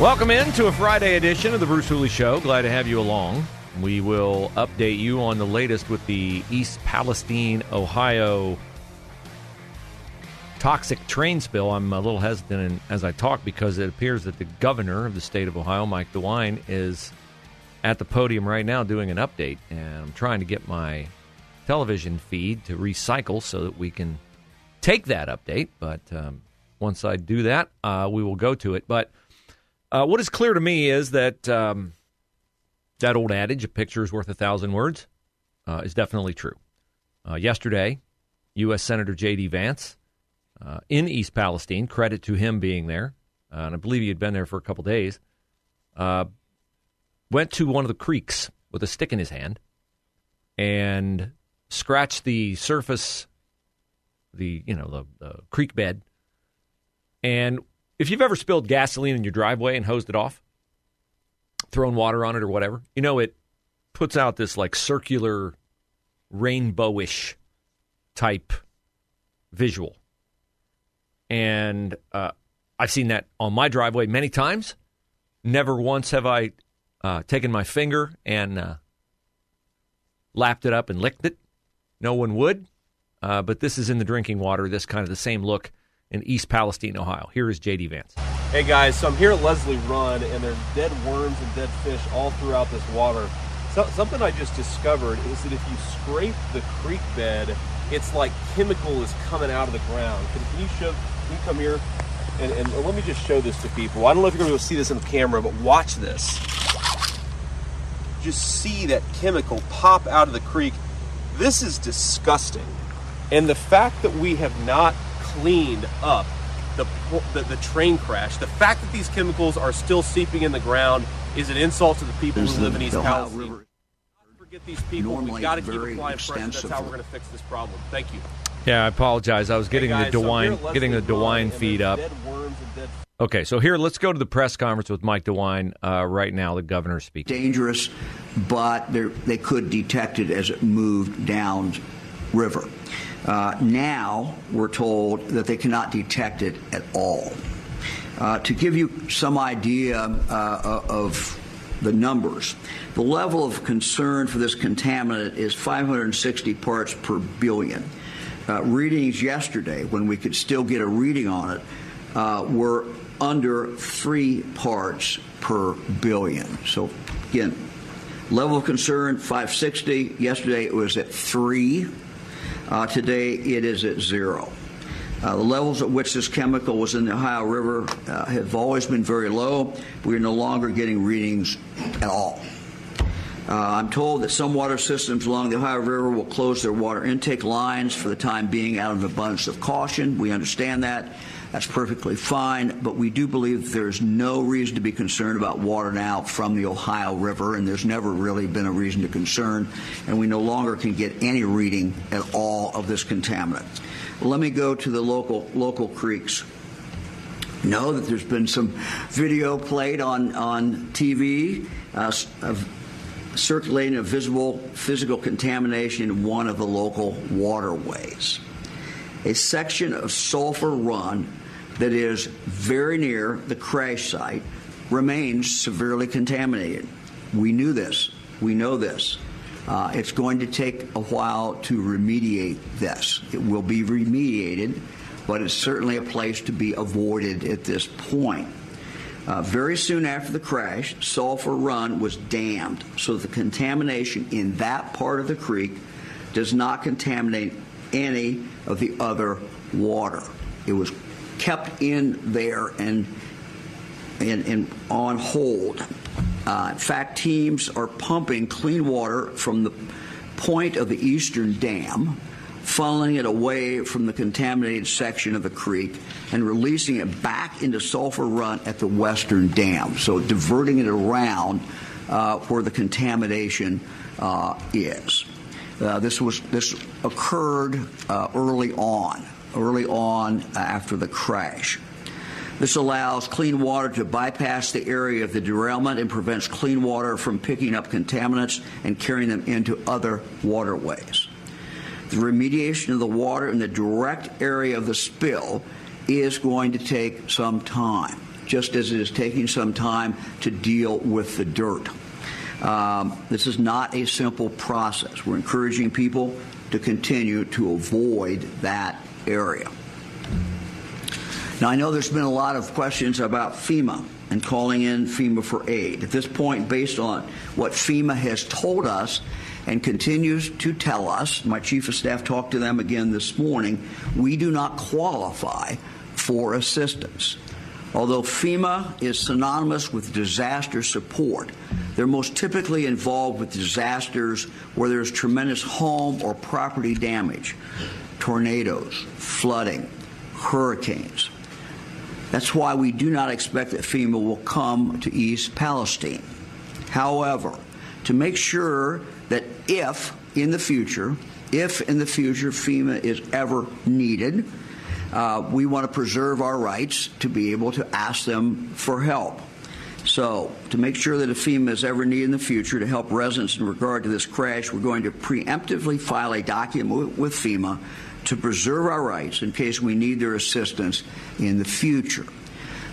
Welcome in to a Friday edition of the Bruce Hooley Show. Glad to have you along. We will update you on the latest with the East Palestine, Ohio toxic train spill. I'm a little hesitant as I talk because it appears that the governor of the state of Ohio, Mike DeWine, is at the podium right now doing an update. And I'm trying to get my television feed to recycle so that we can take that update. But um, once I do that, uh, we will go to it. But uh, what is clear to me is that um, that old adage, a picture is worth a thousand words, uh, is definitely true. Uh, yesterday, U.S. Senator J.D. Vance uh, in East Palestine, credit to him being there, uh, and I believe he had been there for a couple days, uh, went to one of the creeks with a stick in his hand and scratched the surface, the, you know, the, the creek bed, and if you've ever spilled gasoline in your driveway and hosed it off, thrown water on it or whatever, you know it puts out this like circular, rainbowish type visual. And uh, I've seen that on my driveway many times. Never once have I uh, taken my finger and uh, lapped it up and licked it. No one would. Uh, but this is in the drinking water, this kind of the same look in East Palestine, Ohio. Here is JD Vance. Hey guys, so I'm here at Leslie Run, and there's dead worms and dead fish all throughout this water. So, something I just discovered is that if you scrape the creek bed, it's like chemical is coming out of the ground. Can, can you show? Can you come here? And, and let me just show this to people. I don't know if you're going to be able to see this in the camera, but watch this. Just see that chemical pop out of the creek. This is disgusting. And the fact that we have not cleaned up the, the, the train crash. The fact that these chemicals are still seeping in the ground is an insult to the people There's who live in East Ohio Palestine. River. Forget these people. We've got to keep very applying pressure. That's how we're going to fix this problem. Thank you. Yeah, I apologize. I was getting Hey guys, the so I'm here DeWine at getting the DeWine feed up. Dead worms and dead Okay, so here let's go to the press conference with Mike DeWine uh, right now. The governor speaking. dangerous, but they're- they could detect it as it moved down river. Uh, now we're told that they cannot detect it at all. Uh, to give you some idea uh, of the numbers, the level of concern for this contaminant is 560 parts per billion. Uh, readings yesterday, when we could still get a reading on it, uh, were under three parts per billion. So, again, level of concern 560. Yesterday it was at three. Uh, today it is at zero. Uh, the levels at which this chemical was in the Ohio River uh, have always been very low. We're no longer getting readings at all. Uh, I'm told that some water systems along the Ohio River will close their water intake lines for the time being out of abundance of caution. We understand that. That's perfectly fine, but we do believe there's no reason to be concerned about water now from the Ohio River, and there's never really been a reason to concern, and we no longer can get any reading at all of this contaminant. Let me go to the local local creeks know that there's been some video played on on TV uh, of circulating a visible physical contamination in one of the local waterways. A section of Sulphur Run that is very near the crash site remains severely contaminated. We knew this. We know this. Uh, it's going to take a while to remediate this. It will be remediated, but it's certainly a place to be avoided at this point. Uh, very soon after the crash, Sulphur Run was dammed, so the contamination in that part of the creek does not contaminate any of the other water. It was kept in there and, and, and on hold. Uh, in fact, teams are pumping clean water from the point of the eastern dam, funneling it away from the contaminated section of the creek and releasing it back into Sulphur Run at the western dam. So diverting it around uh, where the contamination uh, is. Uh, this was this occurred uh, early on, early on after the crash. This allows clean water to bypass the area of the derailment and prevents clean water from picking up contaminants and carrying them into other waterways. The remediation of the water in the direct area of the spill is going to take some time, just as it is taking some time to deal with the dirt. Um, this is not a simple process. We're encouraging people to continue to avoid that area. Now, I know there's been a lot of questions about FEMA and calling in FEMA for aid. At this point, based on what FEMA has told us and continues to tell us, my chief of staff talked to them again this morning, we do not qualify for assistance. Although FEMA is synonymous with disaster support, they're most typically involved with disasters where there's tremendous home or property damage, tornadoes, flooding, hurricanes. That's why we do not expect that FEMA will come to East Palestine. However, to make sure that if in the future, if in the future FEMA is ever needed, uh, we want to preserve our rights to be able to ask them for help. So, to make sure that if FEMA is ever needed in the future to help residents in regard to this crash, we're going to preemptively file a document with FEMA to preserve our rights in case we need their assistance in the future.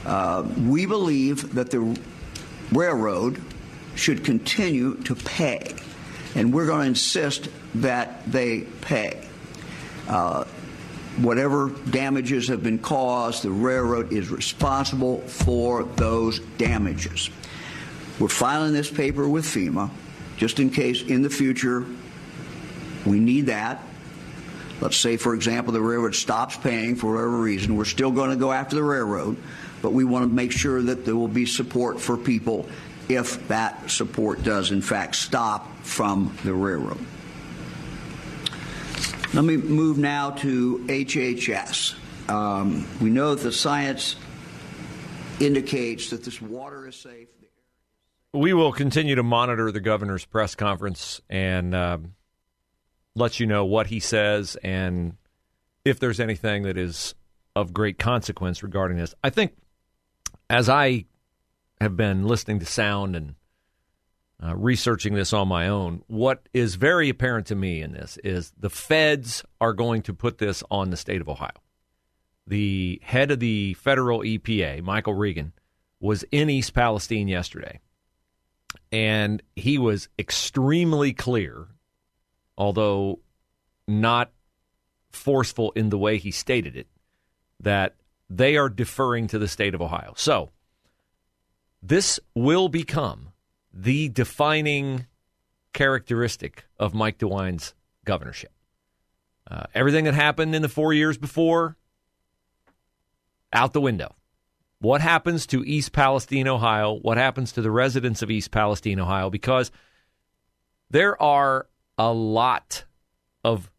Uh, we believe that the railroad should continue to pay, and we're going to insist that they pay. Uh, whatever damages have been caused, the railroad is responsible for those damages. We're filing this paper with FEMA just in case in the future we need that. Let's say, for example, the railroad stops paying for whatever reason. We're still going to go after the railroad, but we want to make sure that there will be support for people if that support does, in fact, stop from the railroad. Let me move now to HHS. Um, we know that the science indicates that this water is safe. We will continue to monitor the governor's press conference and um, let you know what he says and if there's anything that is of great consequence regarding this. I think as I have been listening to sound and uh, researching this on my own, what is very apparent to me in this is the feds are going to put this on the state of Ohio. The head of the federal EPA, Michael Regan, was in East Palestine yesterday, and he was extremely clear, although not forceful in the way he stated it, that they are deferring to the state of Ohio. So, this will become the defining characteristic of Mike DeWine's governorship. Uh, everything that happened in the four years before, out the window. What happens to East Palestine, Ohio? What happens to the residents of East Palestine, Ohio? Because there are a lot of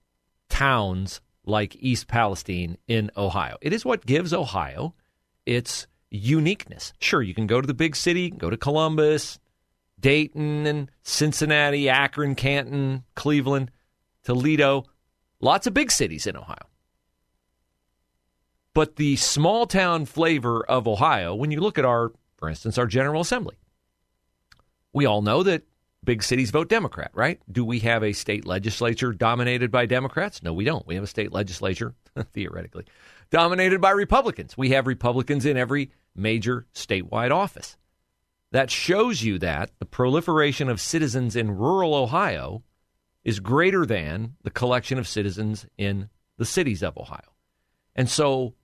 towns like East Palestine in Ohio. It is what gives Ohio its uniqueness. Sure, you can go to the big city, go to Columbus, Dayton and Cincinnati, Akron, Canton, Cleveland, Toledo, lots of big cities in Ohio. But the small town flavor of Ohio, when you look at our, for instance, our General Assembly, we all know that big cities vote Democrat, right? Do we have a state legislature dominated by Democrats? No, we don't. We have a state legislature, theoretically, dominated by Republicans. We have Republicans in every major statewide office. That shows you that the proliferation of citizens in rural Ohio is greater than the collection of citizens in the cities of Ohio. And so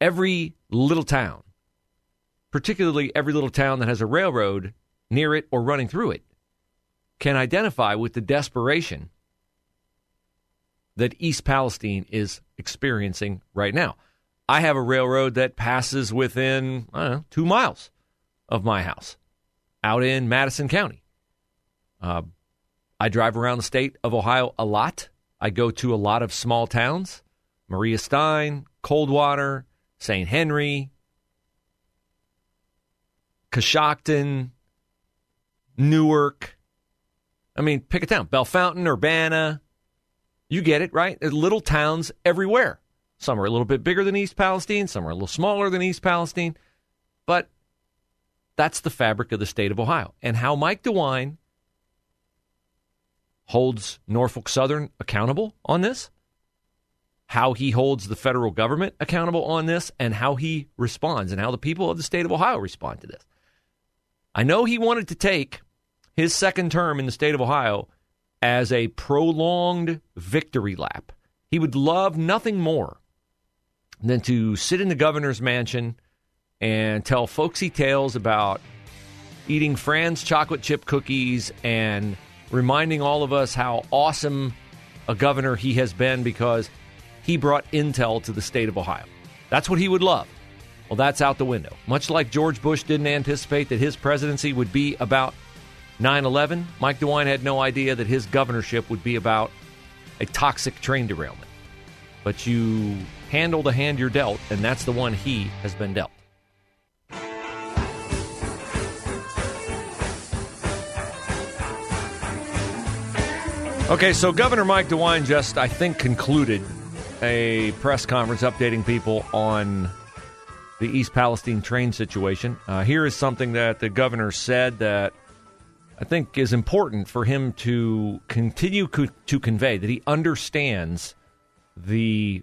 every little town, particularly every little town that has a railroad near it or running through it, can identify with the desperation that East Palestine is experiencing right now. I have a railroad that passes within, know, two miles of my house. out in Madison County. Uh, I drive around the state of Ohio a lot. I go to a lot of small towns Maria Stein, Coldwater, St. Henry, Coshocton, Newark. I mean, pick a town. Bellefontaine, Urbana. You get it, right? There's little towns everywhere. Some are a little bit bigger than East Palestine, some are a little smaller than East Palestine. But that's the fabric of the state of Ohio. And how Mike DeWine holds Norfolk Southern accountable on this, how he holds the federal government accountable on this, and how he responds, and how the people of the state of Ohio respond to this. I know he wanted to take his second term in the state of Ohio as a prolonged victory lap. He would love nothing more than to sit in the governor's mansion and tell folksy tales about eating Fran's chocolate chip cookies and reminding all of us how awesome a governor he has been because he brought Intel to the state of Ohio. That's what he would love. Well, that's out the window. Much like George Bush didn't anticipate that his presidency would be about 9 11, Mike DeWine had no idea that his governorship would be about a toxic train derailment. But you handle the hand you're dealt, and that's the one he has been dealt. Okay, so Governor Mike DeWine just, I think, concluded a press conference updating people on the East Palestine train situation. Uh, here is something that the governor said that I think is important for him to continue co- to convey that he understands the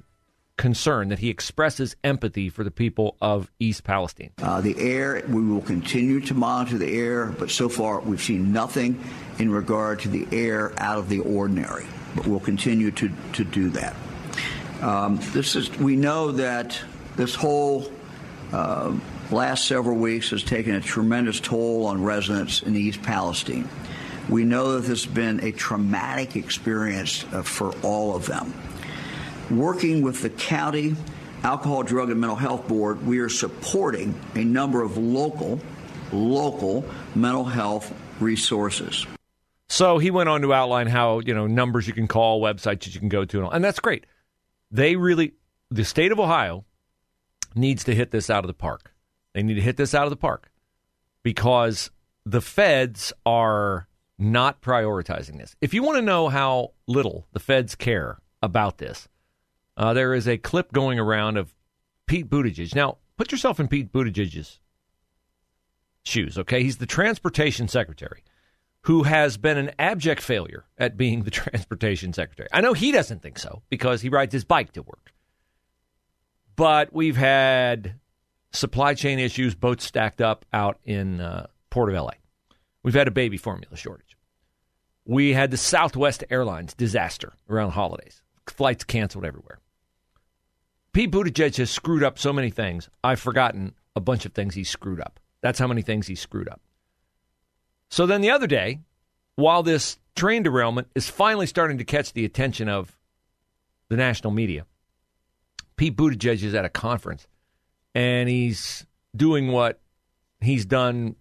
concern, that he expresses empathy for the people of East Palestine. Uh, the air, we will continue to monitor the air, but so far we've seen nothing in regard to the air out of the ordinary. But we'll continue to, to do that. Um, this is, we know that this whole uh, last several weeks has taken a tremendous toll on residents in East Palestine. We know that this has been a traumatic experience uh, for all of them. Working with the county Alcohol, Drug, and Mental Health Board, we are supporting a number of local, local mental health resources. So he went on to outline how, you know, numbers you can call, websites that you can go to, and, all, and that's great. They really, the state of Ohio needs to hit this out of the park. They need to hit this out of the park because the feds are not prioritizing this. If you want to know how little the feds care about this, uh, there is a clip going around of Pete Buttigieg. Now, put yourself in Pete Buttigieg's shoes, okay? He's the transportation secretary who has been an abject failure at being the transportation secretary. I know he doesn't think so because he rides his bike to work. But we've had supply chain issues, boats stacked up out in uh, Port of LA. We've had a baby formula shortage. We had the Southwest Airlines disaster around holidays. Flights canceled everywhere. Pete Buttigieg has screwed up so many things. I've forgotten a bunch of things he screwed up. That's how many things he screwed up. So then the other day, while this train derailment is finally starting to catch the attention of the national media, Pete Buttigieg is at a conference and he's doing what he's done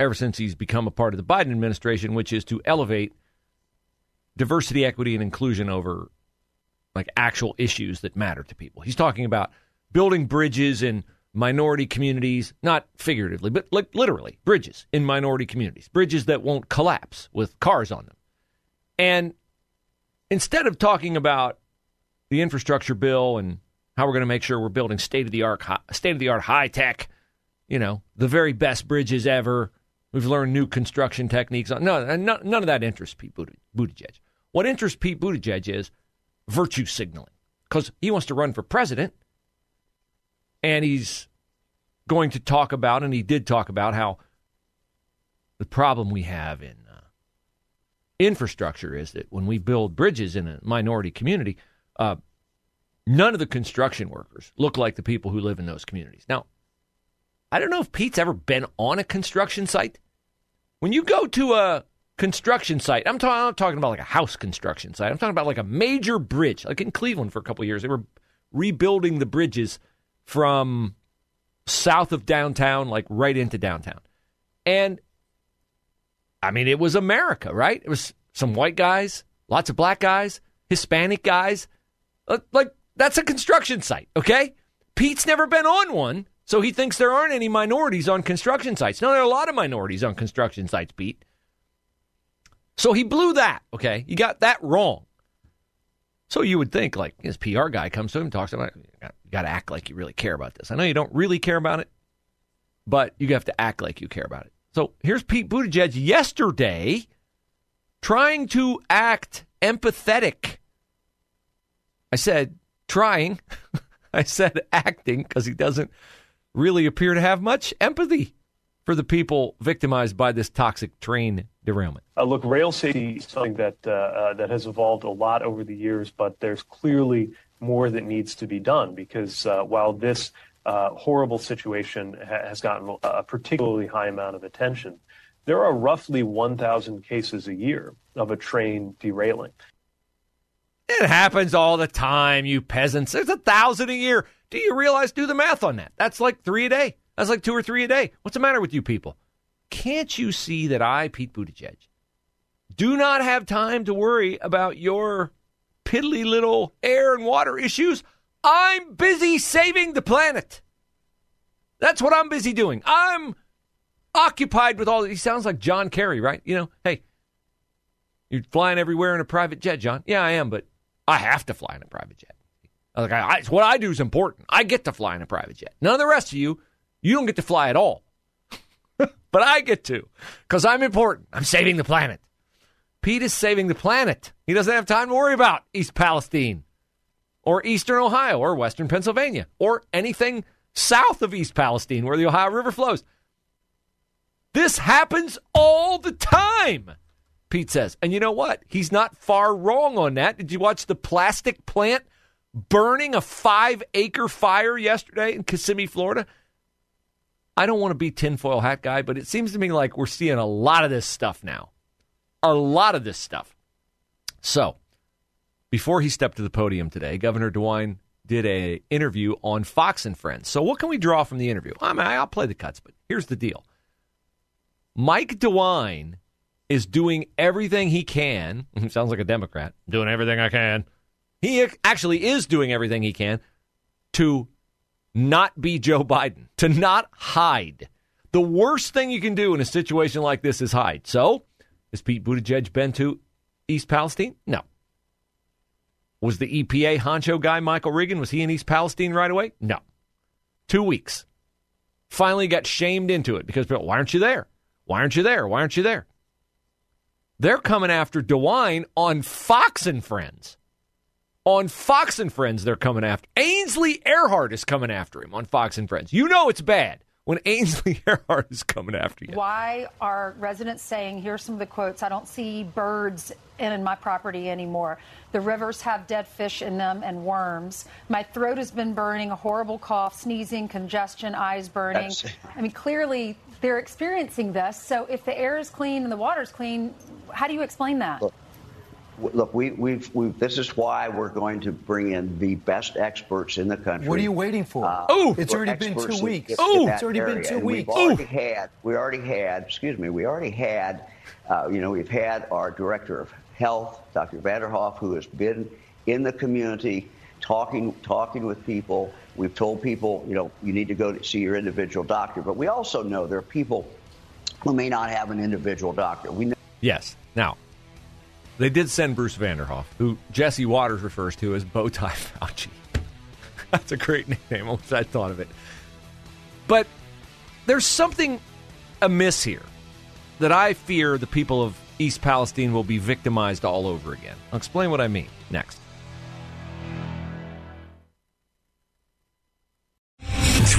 ever since he's become a part of the Biden administration, which is to elevate diversity, equity, and inclusion over like actual issues that matter to people. He's talking about building bridges in minority communities, not figuratively, but like literally, bridges in minority communities, bridges that won't collapse with cars on them. And instead of talking about the infrastructure bill and how we're going to make sure we're building state of the art, state of the art high tech, you know, the very best bridges ever. We've learned new construction techniques. No, none of that interests Pete Buttigieg. What interests Pete Buttigieg is virtue signaling because he wants to run for president and he's going to talk about, and he did talk about how the problem we have in uh, infrastructure is that when we build bridges in a minority community, uh, none of the construction workers look like the people who live in those communities. Now, I don't know if Pete's ever been on a construction site. When you go to a construction site. I'm, ta- I'm, talking about like a house construction site. I'm talking about like a major bridge, like in Cleveland for a couple years. They were rebuilding the bridges from south of downtown, like right into downtown. And I mean, it was America, right? It was some white guys, lots of black guys, Hispanic guys. Uh, like, that's a construction site, okay? Pete's never been on one, so he thinks there aren't any minorities on construction sites. No, there are a lot of minorities on construction sites, Pete. So he blew that, okay? You got that wrong. So you would think, like, his PR guy comes to him and talks about it. You got to act like you really care about this. I know you don't really care about it, but you have to act like you care about it. So here's Pete Buttigieg yesterday trying to act empathetic. I said trying. I said acting because he doesn't really appear to have much empathy for the people victimized by this toxic train derailment. Uh, look, rail safety is something that uh, uh, that has evolved a lot over the years, but there's clearly more that needs to be done because uh, while this uh, horrible situation ha- has gotten a particularly high amount of attention, there are roughly 1,000 cases a year of a train derailing. It happens all the time, you peasants. There's a thousand a year. Do you realize? Do the math on that. That's like three a day. That's like two or three a day. What's the matter with you people? Can't you see that I, Pete Buttigieg, do not have time to worry about your piddly little air and water issues? I'm busy saving the planet. That's what I'm busy doing. I'm occupied with all. He sounds like John Kerry, right? You know, hey, you're flying everywhere in a private jet, John. Yeah, I am, but I have to fly in a private jet. Like, I, I, what I do is important. I get to fly in a private jet. None of the rest of you, you don't get to fly at all. but I get to because I'm important. I'm saving the planet. Pete is saving the planet. He doesn't have time to worry about East Palestine or Eastern Ohio or Western Pennsylvania or anything south of East Palestine where the Ohio River flows. This happens all the time, Pete says. And you know what? He's not far wrong on that. Did you watch the plastic plant burning a five acre fire yesterday in Kissimmee, Florida? I don't want to be tinfoil hat guy, but it seems to me like we're seeing a lot of this stuff now. A lot of this stuff. So, before he stepped to the podium today, Governor DeWine did a interview on Fox and Friends. So, what can we draw from the interview? I mean, I'll play the cuts, but here's the deal. Mike DeWine is doing everything he can. Sounds like a Democrat. Doing everything I can. He actually is doing everything he can to not be Joe Biden, to not hide. The worst thing you can do in a situation like this is hide. So, has Pete Buttigieg been to East Palestine? No. Was the EPA honcho guy, Michael Regan, was he in East Palestine right away? No. Two weeks. Finally got shamed into it because people, why aren't you there? Why aren't you there? Why aren't you there? They're coming after DeWine on Fox and Friends. On Fox and Friends, they're coming after. Ainsley Earhardt is coming after him on Fox and Friends. You know it's bad when Ainsley Earhardt is coming after you. Why are residents saying, here's some of the quotes, I don't see birds in my property anymore. The rivers have dead fish in them and worms. My throat has been burning, a horrible cough, sneezing, congestion, eyes burning. That's... I mean, clearly they're experiencing this. So if the air is clean and the water is clean, how do you explain that? Look look, we, we've, we've, this is why we're going to bring in the best experts in the country. What are you waiting for? Uh, oh, it's already been two weeks. Oh, it's already area. been two and weeks. We've already had, we already had, excuse me, we already had, uh, you know, we've had our director of health, Dr. Vanderhoff, who has been in the community talking, talking with people. We've told people, you know, you need to go to see your individual doctor. But we also know there are people who may not have an individual doctor. We know. Yes. Now, they did send Bruce Vanderhoff, who Jesse Watters refers to as Bowtie Fauci. That's a great nickname. Once I thought of it. But there's something amiss here that I fear the people of East Palestine will be victimized all over again. I'll explain what I mean next.